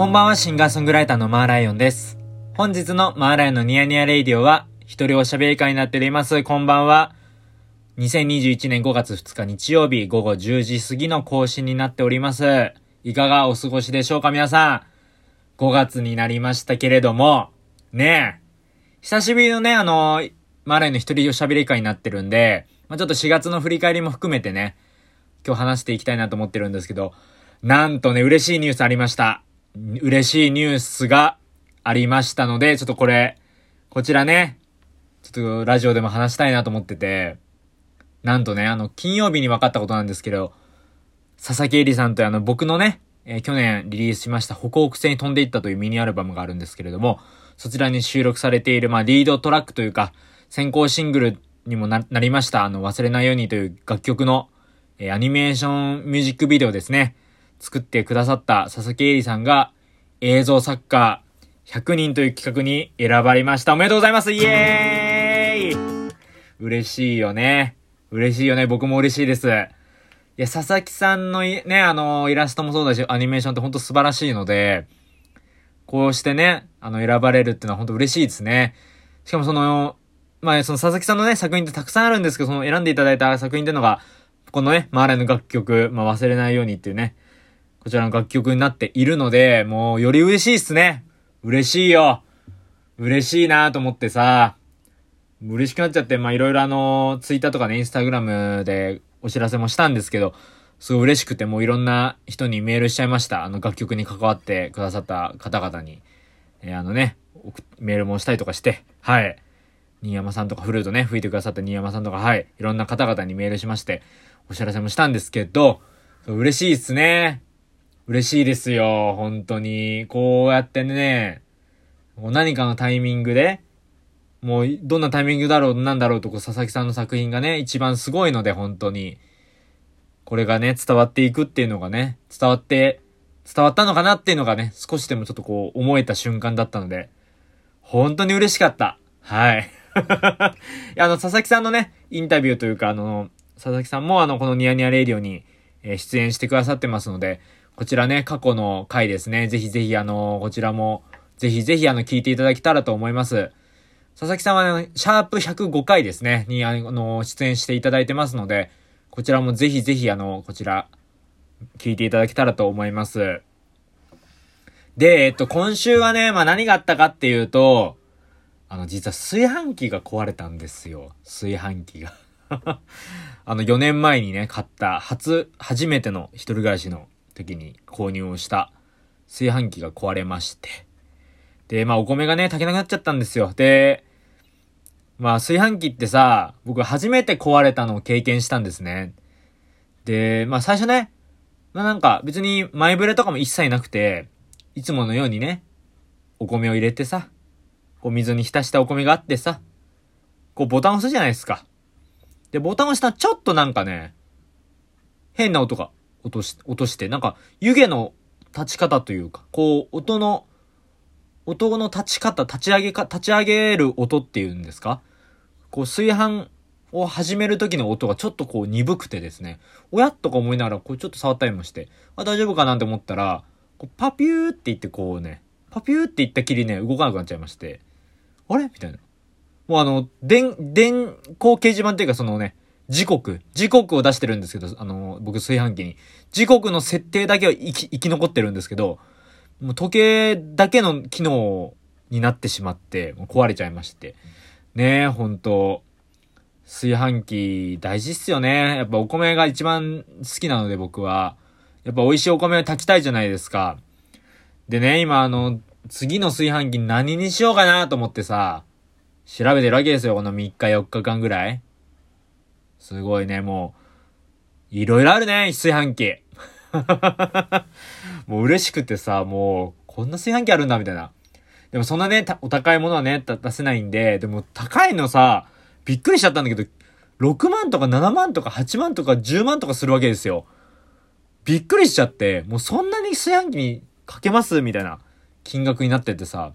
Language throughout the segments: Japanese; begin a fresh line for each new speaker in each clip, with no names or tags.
こんばんは、シンガーソングライターのマーライオンです。本日のマーライオンのニヤニヤレイディオは、一人おしゃべり会になっております。こんばんは。2021年5月2日日曜日午後10時過ぎの更新になっております。いかがお過ごしでしょうか皆さん。5月になりましたけれども、ねえ。久しぶりのね、あの、マーライオンの一人おしゃべり会になってるんで、まあ、ちょっと4月の振り返りも含めてね、今日話していきたいなと思ってるんですけど、なんとね、嬉しいニュースありました。嬉しいニュースがありましたので、ちょっとこれ、こちらね、ちょっとラジオでも話したいなと思ってて、なんとね、あの、金曜日に分かったことなんですけど、佐々木恵里さんとあの、僕のね、えー去年リリースしました、北北西に飛んでいったというミニアルバムがあるんですけれども、そちらに収録されている、まあ、リードトラックというか、先行シングルにもな、りました、あの、忘れないようにという楽曲の、えーアニメーションミュージックビデオですね。作ってくださった佐々木恵里さんが映像作家100人という企画に選ばれました。おめでとうございますイエーイ嬉しいよね。嬉しいよね。僕も嬉しいです。いや、佐々木さんのね、あの、イラストもそうだし、アニメーションってほんと素晴らしいので、こうしてね、あの、選ばれるっていうのは本当嬉しいですね。しかもその、まあ、その佐々木さんのね、作品ってたくさんあるんですけど、その選んでいただいた作品っていうのが、このね、マーレの楽曲、まあ、忘れないようにっていうね、こちらの楽曲になっているので、もうより嬉しいっすね。嬉しいよ。嬉しいなと思ってさ、嬉しくなっちゃって、まあいろいろあの、ツイッターとかね、インスタグラムでお知らせもしたんですけど、すごい嬉しくて、もういろんな人にメールしちゃいました。あの楽曲に関わってくださった方々に。えーあのね、メールもしたりとかして、はい。新山さんとかフルートね、吹いてくださった新山さんとか、はい。いろんな方々にメールしまして、お知らせもしたんですけど、嬉しいっすね。嬉しいですよ、本当に。こうやってね、もう何かのタイミングで、もうどんなタイミングだろう、なんだろうと、こう佐々木さんの作品がね、一番すごいので、本当に。これがね、伝わっていくっていうのがね、伝わって、伝わったのかなっていうのがね、少しでもちょっとこう思えた瞬間だったので、本当に嬉しかった。はい。あの、佐々木さんのね、インタビューというか、あの、佐々木さんもあの、このニヤニヤレイディオに、え出演してくださってますので、こちらね、過去の回ですね、ぜひぜひあの、こちらも、ぜひぜひあの、聞いていただけたらと思います。佐々木さんはあの、シャープ105回ですね、にあの、出演していただいてますので、こちらもぜひぜひあの、こちら、聞いていただけたらと思います。で、えっと、今週はね、まあ何があったかっていうと、あの、実は炊飯器が壊れたんですよ。炊飯器が。あの、4年前にね、買った、初、初めての一人暮らしの時に購入をした炊飯器が壊れまして。で、まあ、お米がね、炊けなくなっちゃったんですよ。で、まあ、炊飯器ってさ、僕初めて壊れたのを経験したんですね。で、まあ、最初ね、まあ、なんか別に前触れとかも一切なくて、いつものようにね、お米を入れてさ、こう水に浸したお米があってさ、こうボタン押すじゃないですか。で、ボタンを押したらちょっとなんかね、変な音が落とし、落として、なんか湯気の立ち方というか、こう音の、音の立ち方、立ち上げか、立ち上げる音っていうんですか？こう炊飯を始める時の音がちょっとこう鈍くてですね、おやとか思いながらこうちょっと触ったりもして、あ、大丈夫かなって思ったら、こうパピューって言ってこうね、パピューって言ったきりね、動かなくなっちゃいまして、あれ？みたいな。もうあの、電、電光掲示板っていうかそのね、時刻、時刻を出してるんですけど、あの、僕炊飯器に。時刻の設定だけは生き、生き残ってるんですけど、もう時計だけの機能になってしまって、もう壊れちゃいまして。ねえ、ほんと。炊飯器大事っすよね。やっぱお米が一番好きなので僕は。やっぱ美味しいお米を炊きたいじゃないですか。でね、今あの、次の炊飯器何にしようかなと思ってさ、調べてるわけですよ。この3日4日間ぐらい。すごいね、もう、いろいろあるね、炊飯器。もう嬉しくてさ、もう、こんな炊飯器あるんだ、みたいな。でもそんなね、お高いものはね、出せないんで、でも高いのさ、びっくりしちゃったんだけど、6万とか7万とか8万とか10万とかするわけですよ。びっくりしちゃって、もうそんなに炊飯器にかけますみたいな金額になっててさ、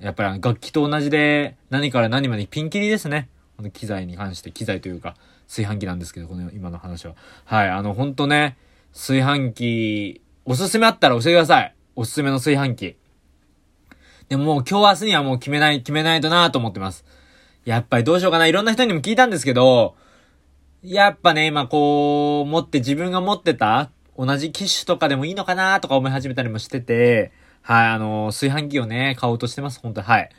やっぱり楽器と同じで何から何までピンキリですね。この機材に関して、機材というか炊飯器なんですけど、この今の話は。はい、あのほんとね、炊飯器、おすすめあったら教えてください。おすすめの炊飯器。でももう今日明日にはもう決めない、決めないとなと思ってます。やっぱりどうしようかな。いろんな人にも聞いたんですけど、やっぱね、今こう、持って自分が持ってた同じ機種とかでもいいのかなとか思い始めたりもしてて、はい、あの炊飯器をね、買おうとしてます。本当はい。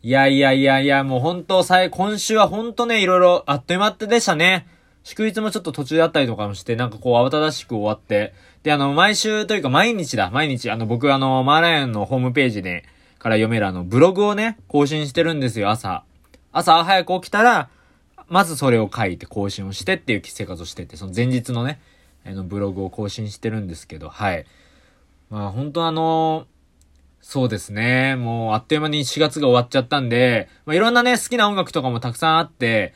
いやいやいやいや、もう本当さえ、今週は本当ね、いろいろあっという間ってでしたね。祝日もちょっと途中だったりとかもして、なんかこう慌ただしく終わって。で、あの、毎週というか毎日だ、毎日、あの、僕あの、マーライオンのホームページで、から読めるあの、ブログをね、更新してるんですよ、朝。朝早く起きたら、まずそれを書いて更新をしてっていう生活をしてて、その前日のね、あの、ブログを更新してるんですけど、はい。まあ、本当あのそうですね。もう、あっという間に4月が終わっちゃったんで、まあ、いろんなね、好きな音楽とかもたくさんあって、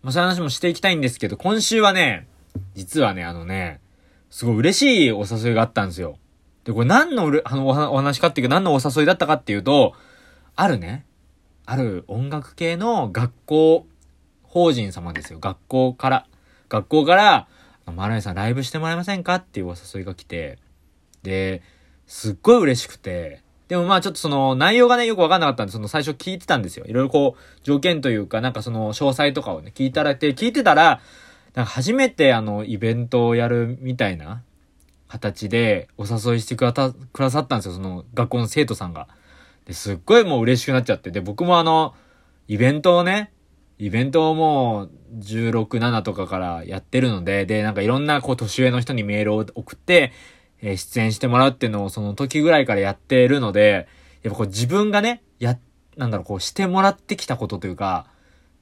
まあ、そういう話もしていきたいんですけど、今週はね、実はね、あのね、すごい嬉しいお誘いがあったんですよ。で、これ何のあのお話かっていうか何のお誘いだったかっていうと、あるね、ある音楽系の学校法人様ですよ。学校から。学校から、マライさんライブしてもらえませんかっていうお誘いが来て、で、すっごい嬉しくて、でもまあちょっとその内容がね、よくわかんなかったんで、その最初聞いてたんですよ。いろいろこう、条件というか、なんかその詳細とかをね、聞いたらて、聞いてたら、なんか初めてあの、イベントをやるみたいな形でお誘いしてくだた、くださったんですよ。その学校の生徒さんが。で、すっごいもう嬉しくなっちゃって。で、僕もあの、イベントをね、イベントをもう16、7とかからやってるので、で、なんかいろんなこう年上の人にメールを送って、え、出演してもらうっていうのをその時ぐらいからやってるので、やっぱこう自分がね、や、なんだろう、こうしてもらってきたことというか、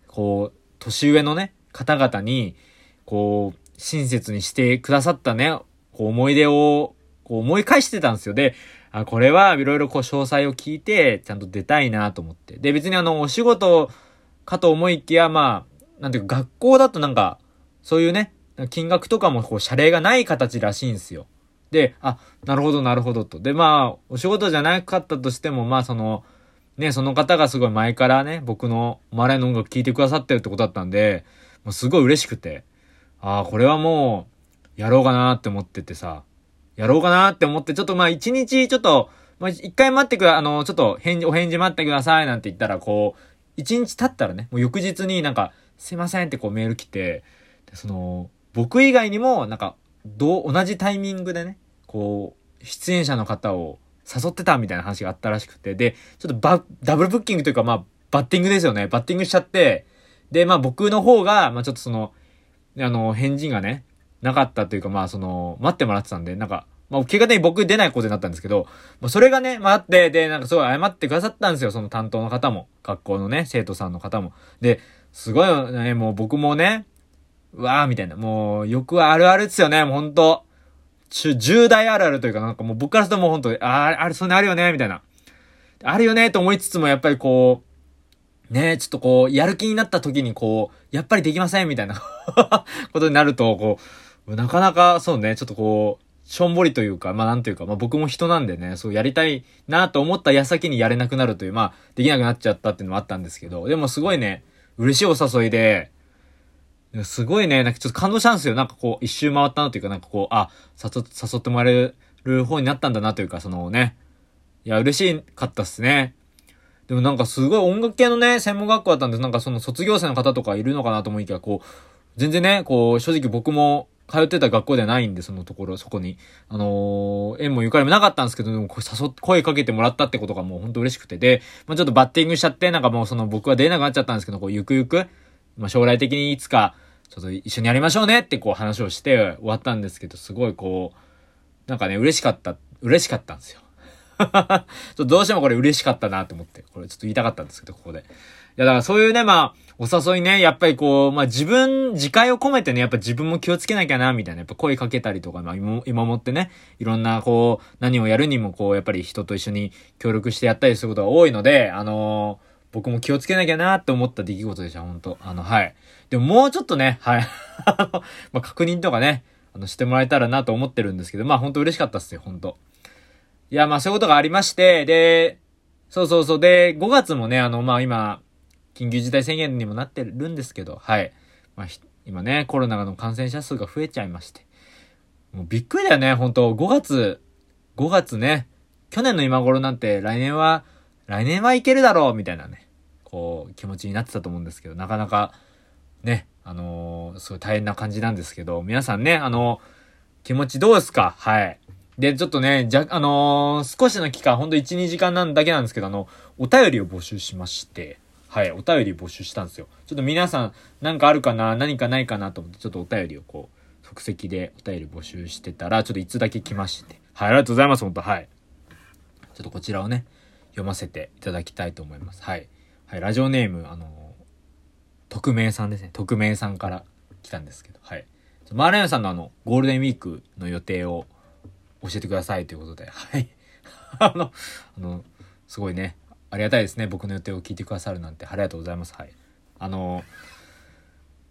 こう、年上のね、方々に、こう、親切にしてくださったね、こう思い出を、こう思い返してたんですよ。で、あ、これはいろいろこう詳細を聞いて、ちゃんと出たいなと思って。で、別にあの、お仕事かと思いきや、まあ、なんていうか学校だとなんか、そういうね、金額とかもこう、謝礼がない形らしいんですよ。で、あ、なるほど、なるほどと。で、まあ、お仕事じゃなかったとしても、まあ、その、ね、その方がすごい前からね、僕のマライの音楽聴いてくださってるってことだったんで、もうすごい嬉しくて、ああ、これはもう、やろうかなって思っててさ、やろうかなって思って、ちょっとまあ一日ちょっと、まあ一回待ってくだ、あの、ちょっと返事、お返事待ってくださいなんて言ったら、こう、一日経ったらね、もう翌日になんか、すいませんってこうメール来て、その、僕以外にも、なんか、どう、同じタイミングでね、こう、出演者の方を誘ってたみたいな話があったらしくて、で、ちょっとバ、ダブルブッキングというか、まあ、バッティングですよね。バッティングしちゃって、で、まあ僕の方が、まあちょっとその、あの、返事がね、なかったというか、まあその、待ってもらってたんで、なんか、まあ結果的に僕出ないことになったんですけど、まあそれがね、まああって、で、なんかすごい謝ってくださったんですよ、その担当の方も。学校のね、生徒さんの方も。で、すごいね、もう僕もね、うわーみたいな、もう、よくあるあるですよね、もうほんと。重大あるあるというか、なんかもう僕からするともうほんと、ああ、あれ、そんなあるよね、みたいな。あるよね、と思いつつも、やっぱりこう、ねちょっとこう、やる気になった時にこう、やっぱりできません、みたいな ことになると、こう、なかなか、そうね、ちょっとこう、しょんぼりというか、まあなんというか、まあ僕も人なんでね、そうやりたいなと思った矢先にやれなくなるという、まあできなくなっちゃったっていうのもあったんですけど、でもすごいね、嬉しいお誘いで、すごいね、なんかちょっと感動したんですよ。なんかこう、一周回ったなというか、なんかこう、あ、誘、誘ってもらえる方になったんだなというか、そのね。いや、嬉しかったっすね。でもなんかすごい音楽系のね、専門学校だったんで。なんかその卒業生の方とかいるのかなと思いきや、こう、全然ね、こう、正直僕も通ってた学校ではないんで、そのところ、そこに。あのー、縁もゆかりもなかったんですけど、でも、誘っ、声かけてもらったってことがもう本当嬉しくて。で、まあちょっとバッティングしちゃって、なんかもうその僕は出れなくなっちゃったんですけど、こう、ゆくゆく、まあ将来的にいつか、ちょっと一緒にやりましょうねってこう話をして終わったんですけど、すごいこう、なんかね、嬉しかった、嬉しかったんですよ。ちょっとどうしてもこれ嬉しかったなと思って、これちょっと言いたかったんですけど、ここで。いや、だからそういうね、まあ、お誘いね、やっぱりこう、まあ自分、自戒を込めてね、やっぱ自分も気をつけなきゃな、みたいな、やっぱ声かけたりとか、まあ今今もってね、いろんなこう、何をやるにもこう、やっぱり人と一緒に協力してやったりすることが多いので、あのー僕も気をつけなきゃなって思った出来事でした、本当あの、はい。でももうちょっとね、はい。まあ、確認とかね、あの、してもらえたらなと思ってるんですけど、まあ、本当嬉しかったっすよ、本当いや、まあ、そういうことがありまして、で、そうそうそう、で、5月もね、あの、まあ、今、緊急事態宣言にもなってるんですけど、はい。まあ、今ね、コロナの感染者数が増えちゃいまして。もうびっくりだよね、本当5月、5月ね、去年の今頃なんて来年は、来年はいけるだろうみたいなね、こう、気持ちになってたと思うんですけど、なかなか、ね、あのー、すごい大変な感じなんですけど、皆さんね、あのー、気持ちどうですか？はい。で、ちょっとね、じゃ、あのー、少しの期間、ほんと1、2時間なんだけなんですけど、あの、お便りを募集しまして、はい、お便り募集したんですよ。ちょっと皆さん、なんかあるかな？何かないかなと思って、ちょっとお便りをこう、即席でお便り募集してたら、ちょっといつだけ来まして。はい、ありがとうございます、本当はい。ちょっとこちらをね、読ませていただきたいと思います。はい。はい、ラジオネーム、あの匿名さんですね。匿名さんから来たんですけど、はい。マーライオンさんのあの、ゴールデンウィークの予定を教えてくださいということで、はい。あの、あの、すごいね、ありがたいですね。僕の予定を聞いてくださるなんて。ありがとうございます。はい。あの、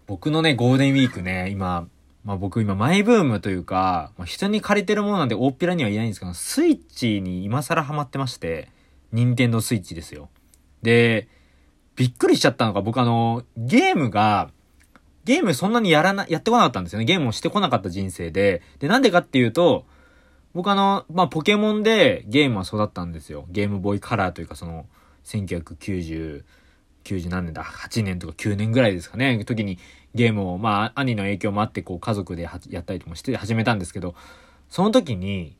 僕のね、ゴールデンウィークね、今、まあ僕今マイブームというか、まあ、人に借りてるものなんで大っぴらには言えないんですけど、スイッチに今更ハマってまして、任天堂スイッチですよ。で、びっくりしちゃったのが僕あの、ゲームが、ゲームそんなにやらな、やってこなかったんですよね。ゲームをしてこなかった人生で。で、なんでかっていうと、僕あの、まあ、ポケモンでゲームは育ったんですよ。ゲームボーイカラーというかその、1990、90何年だ ?8 年とか9年ぐらいですかね。時にゲームを、まあ、兄の影響もあって、こう、家族でやったりとかして始めたんですけど、その時に、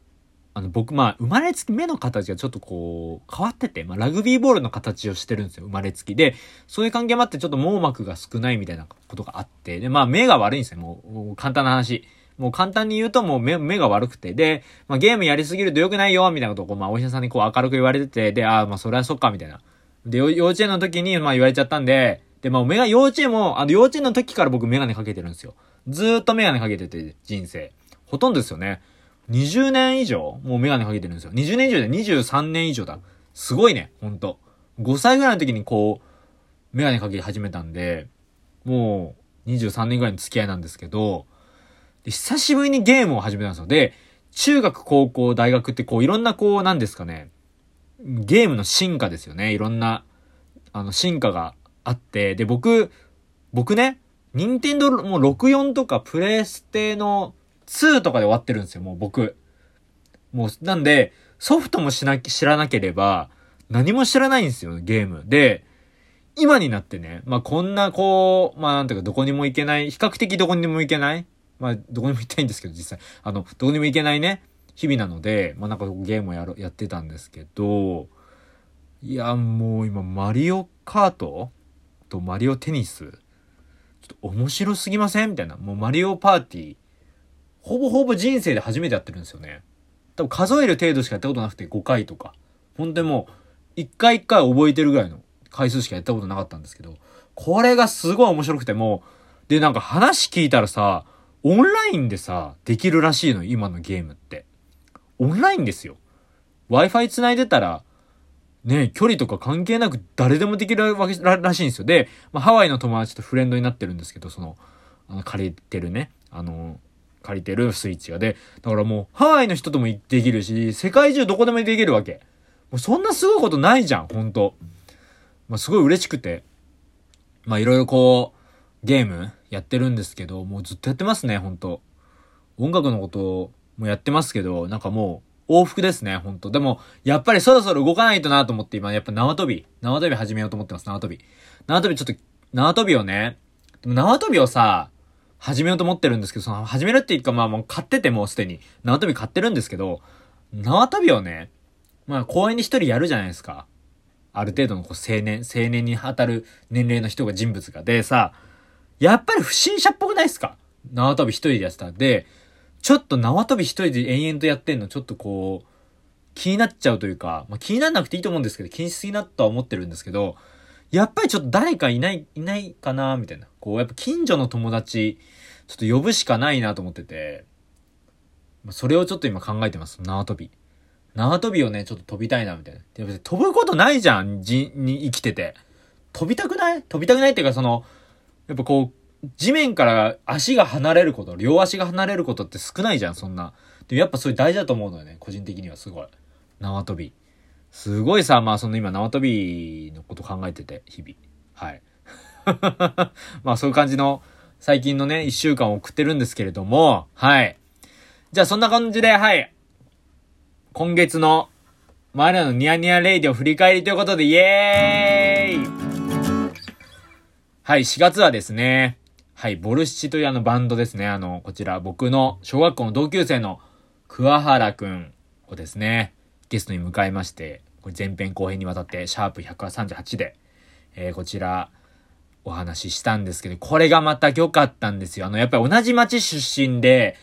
あの、僕、まあ、生まれつき目の形がちょっとこう、変わってて、まあ、ラグビーボールの形をしてるんですよ、生まれつき。で、そういう関係もあって、ちょっと網膜が少ないみたいなことがあって、で、まあ、目が悪いんですよ、もう、もう簡単な話。もう簡単に言うともう目、目が悪くて、で、まあ、ゲームやりすぎると良くないよ、みたいなことを、まあ、お医者さんにこう明るく言われてて、で、ああ、まあ、それはそっか、みたいな。で、幼稚園の時に、まあ、言われちゃったんで、で、まあ、メガ、幼稚園も、あの、幼稚園の時から僕メガネかけてるんですよ。ずーっとメガネかけてて、人生。ほとんどですよね。20年以上？もうメガネかけてるんですよ。20年以上で23年以上だ。すごいね、ほんと。5歳ぐらいの時にこう、メガネかけ始めたんで、もう23年ぐらいの付き合いなんですけど、で、久しぶりにゲームを始めたんですよ。で、中学、高校、大学ってこういろんなこう、なんですかね、ゲームの進化ですよね。いろんな、あの、進化があって、で、僕、僕ね、任天堂も64とかプレイステの2とかで終わってるんですよ、もう僕。もう、なんで、ソフトもしなき、知らなければ、何も知らないんですよ、ゲーム。で、今になってね、まあ、こんな、こう、まあ、なんていうか、どこにも行けない、比較的どこにも行けないまあ、どこにも行きたいんですけど、実際。あの、どこにも行けないね、日々なので、まあなんかゲームをやろ、やってたんですけど、いや、もう今、マリオカート？とマリオテニス、ちょっと面白すぎません？みたいな。もうマリオパーティー、ほぼほぼ人生で初めてやってるんですよね。多分数える程度しかやったことなくて5回とか。本当にもう、1回1回覚えてるぐらいの回数しかやったことなかったんですけど、これがすごい面白くてもう、で、なんか話聞いたらさ、オンラインでさ、できるらしいの、今のゲームって。オンラインですよ。Wi-Fi 繋いでたら、ね、距離とか関係なく誰でもできるわけらしいんですよ。で、まあ、ハワイの友達とフレンドになってるんですけど、その、あの、借りてるね、あの、借りてるスイッチが。で、だからもう、ハワイの人ともできるし、世界中どこでもできるわけ。もうそんなすごいことないじゃん、ほんと。まあ、すごい嬉しくて。まあ、いろいろこう、ゲームやってるんですけど、もうずっとやってますね、ほんと。音楽のこともやってますけど、なんかもう、往復ですね、ほんと。でも、やっぱりそろそろ動かないとなと思って今、やっぱ縄跳び。縄跳び始めようと思ってます、縄跳び。縄跳びちょっと、縄跳びをね、でも縄跳びをさ、始めようと思ってるんですけど、その、始めるっていうかまあもう買っててもうすでに、縄跳び買ってるんですけど、縄跳びをね、まあ公園に一人やるじゃないですか。ある程度のこう青年、青年に当たる年齢の人が人物が。でさ、やっぱり不審者っぽくないですか？縄跳び一人でやってたんで、ちょっと縄跳び一人で延々とやってんの、ちょっとこう、気になっちゃうというか、まあ、気にならなくていいと思うんですけど、気にしすぎなとは思ってるんですけど、やっぱりちょっと誰かいない、いないかな、みたいな。こう、やっぱ近所の友達、ちょっと呼ぶしかないなと思ってて、それをちょっと今考えてます。縄跳び。縄跳びをね、ちょっと飛びたいな、みたいな。で飛ぶことないじゃん、じ、に生きてて。飛びたくない？飛びたくないっていうか、その、やっぱこう、地面から足が離れること、両足が離れることって少ないじゃん、そんな。でもやっぱそれ大事だと思うのよね、個人的にはすごい。縄跳び。すごいさ、まあその今縄跳びのこと考えてて、日々。はい。まあそういう感じの最近のね、一週間を送ってるんですけれども、はい。じゃあそんな感じで、はい。今月のマラのニヤニヤレイディを振り返りということで、イエーイはい、4月はですね、はい、ボルシチというあのバンドですね。あの、こちら僕の小学校の同級生の桑原くんをですね、ゲストに迎えまして、これ前編後編にわたって、シャープ138で、えー、こちら、お話ししたんですけど、これがまた良かったんですよ。あの、やっぱり同じ町出身で、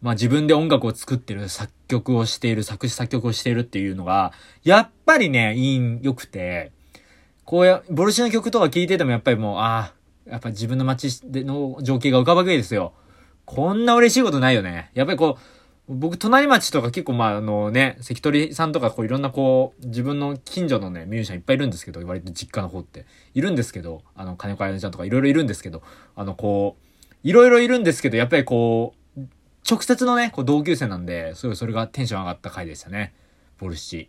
まあ自分で音楽を作ってる、作曲をしている、作詞作曲をしているっていうのが、やっぱりね、いい、良くて、こうや、ボルシの曲とか聴いててもやっぱりもう、ああ、やっぱ自分の街での情景が浮かぶわけですよ。こんな嬉しいことないよね。やっぱりこう、僕、隣町とか結構まあ、あのね、関取さんとかこういろんなこう、自分の近所のね、ミュージシャンいっぱいいるんですけど、割と実家の方って。いるんですけど、あの、金子彩ちゃんとかいろいろいるんですけど、あの、こう、いろいろいるんですけど、やっぱりこう、直接のね、こう同級生なんで、すごいそれがテンション上がった回でしたね。ボルシチ。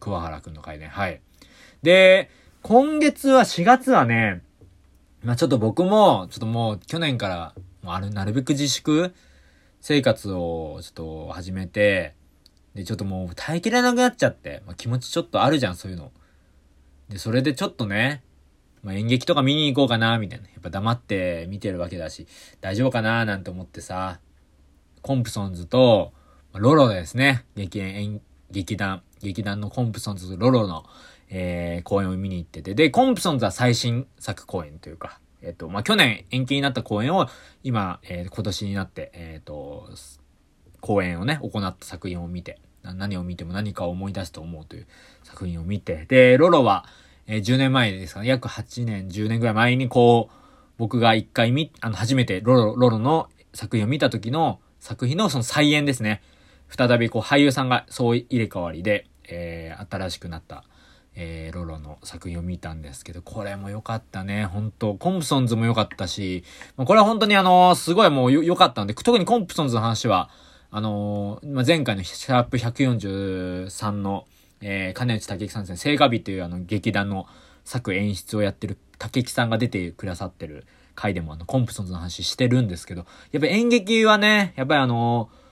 桑原くんの回ね。はい。で、今月は4月はね、まあちょっと僕も、ちょっともう去年から、もうある、なるべく自粛生活をちょっと始めて、で、ちょっともう耐えきれなくなっちゃって、まあ気持ちちょっとあるじゃん、そういうの。で、それでちょっとね、まあ演劇とか見に行こうかな、みたいな。やっぱ黙って見てるわけだし、大丈夫かな、なんて思ってさ、コンプソンズと、ロロですね。劇演、劇団、劇団のコンプソンズとロロの、えー、公演を見に行ってて、で、コンプソンズは最新作公演というか、えっ、と、まあ、去年延期になった公演を、今、えー、今年になって、えっ、と、公演をね、行った作品を見て、何を見ても何かを思い出すと思うという作品を見て、で、ロロは、えー、10年前ですかね、約8年、10年ぐらい前にこう、僕が一回見、あの、初めてロロ、ロロの作品を見た時の作品のその再演ですね。再びこう俳優さんがそう入れ替わりで、えー、新しくなった、えー、ロロの作品を見たんですけど、これも良かったね。本当コンプソンズも良かったし、これは本当にあのー、すごいもう良かったんで、特にコンプソンズの話は、あのー、まあ、前回のシャープ143の、えー、金内武樹さんですね、聖火日というあの劇団の作演出をやってる武樹さんが出てくださってる回でもあの、コンプソンズの話してるんですけど、やっぱ演劇はね、やっぱりあのー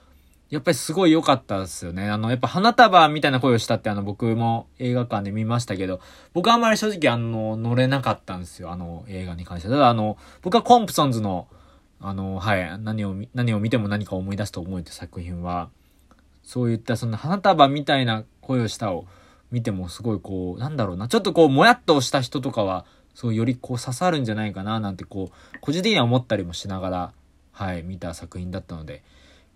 やっぱりすごい良かったですよね。あの、やっぱ花束みたいな声をしたってあの僕も映画館で見ましたけど、僕はあんまり正直あの、乗れなかったんですよ。あの映画に関しては。ただあの、僕はコンプソンズの、あの、はい、何を、何を見ても何か思い出すと思えて作品は、そういったその花束みたいな声をしたを見てもすごいこう、なんだろうな、ちょっとこう、もやっとした人とかは、そうよりこう刺さるんじゃないかななんてこう、個人的には思ったりもしながら、はい、見た作品だったので、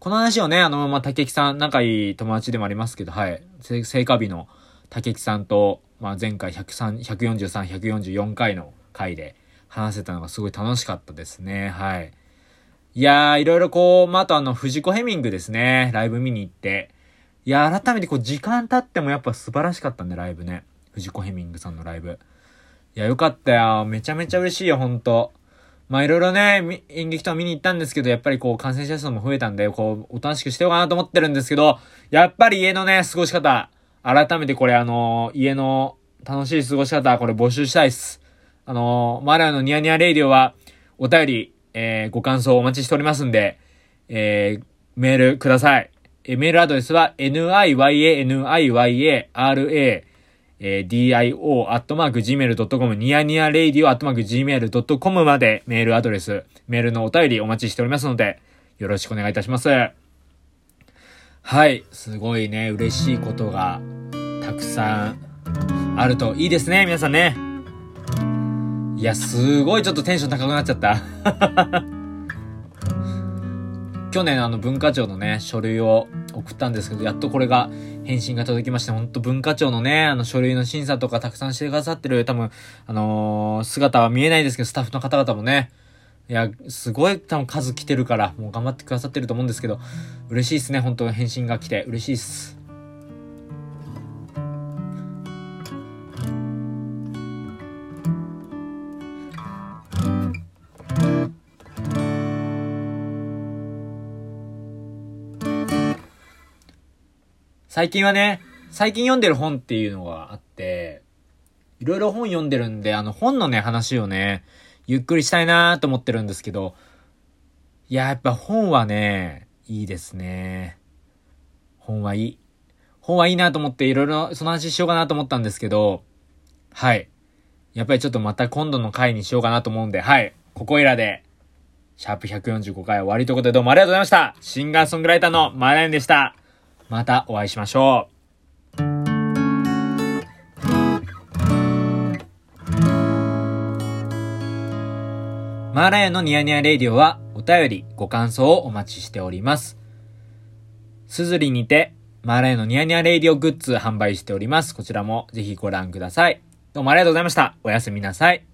この話をね、あの、まあ、竹木さん、仲いい友達でもありますけど、はい。聖火日の竹木さんと、まあ、前回103、143、144回の回で話せたのがすごい楽しかったですね。はい。いやー、いろいろこう、まあ、あとあの、藤子ヘミングですね。ライブ見に行って。いや改めてこう、時間経ってもやっぱ素晴らしかったんで、ライブね。藤子ヘミングさんのライブ。いや、よかったよ。めちゃめちゃ嬉しいよ、ほんと。まあいろいろね、演劇とか見に行ったんですけど、やっぱりこう感染者数も増えたんで、こう、おとなしくしてようかなと思ってるんですけど、やっぱり家のね、過ごし方、改めてこれあの、家の楽しい過ごし方、これ募集したいっす。あの、マラのニヤニヤレイディオは、お便り、えー、ご感想お待ちしておりますんで、えー、メールください。えー、メールアドレスは、niyaniya.ra えー、dio.gmail.com、ニヤニヤレイディオ .gmail.com までメールアドレス、メールのお便りお待ちしておりますので、よろしくお願いいたします。はい。すごいね、嬉しいことがたくさんあるといいですね、皆さんね。いや、すごいちょっとテンション高くなっちゃった。去年あの文化庁のね、書類を送ったんですけど、やっとこれが返信が届きまして、ほんと文化庁のね、あの書類の審査とかたくさんしてくださってる、多分、あのー、姿は見えないですけど、スタッフの方々もね、いや、すごい多分数来てるから、もう頑張ってくださってると思うんですけど、嬉しいっすね、本当返信が来て、嬉しいっす。最近はね、最近読んでる本っていうのがあって、いろいろ本読んでるんで、あの本のね、話をね、ゆっくりしたいなと思ってるんですけど、いや、やっぱ本はね、いいですね。本はいい。本はいいなと思っていろいろその話しようかなと思ったんですけど、はい。やっぱりちょっとまた今度の回にしようかなと思うんで、はい。ここいらで、シャープ145回終わりということでどうもありがとうございました。シンガーソングライターのマーライオンでした。またお会いしましょう。マーライオンのニヤニヤレイディオはお便り、ご感想をお待ちしております。すずりにて、マーライオンのニヤニヤレイディオグッズ販売しております。こちらもぜひご覧ください。どうもありがとうございました。おやすみなさい。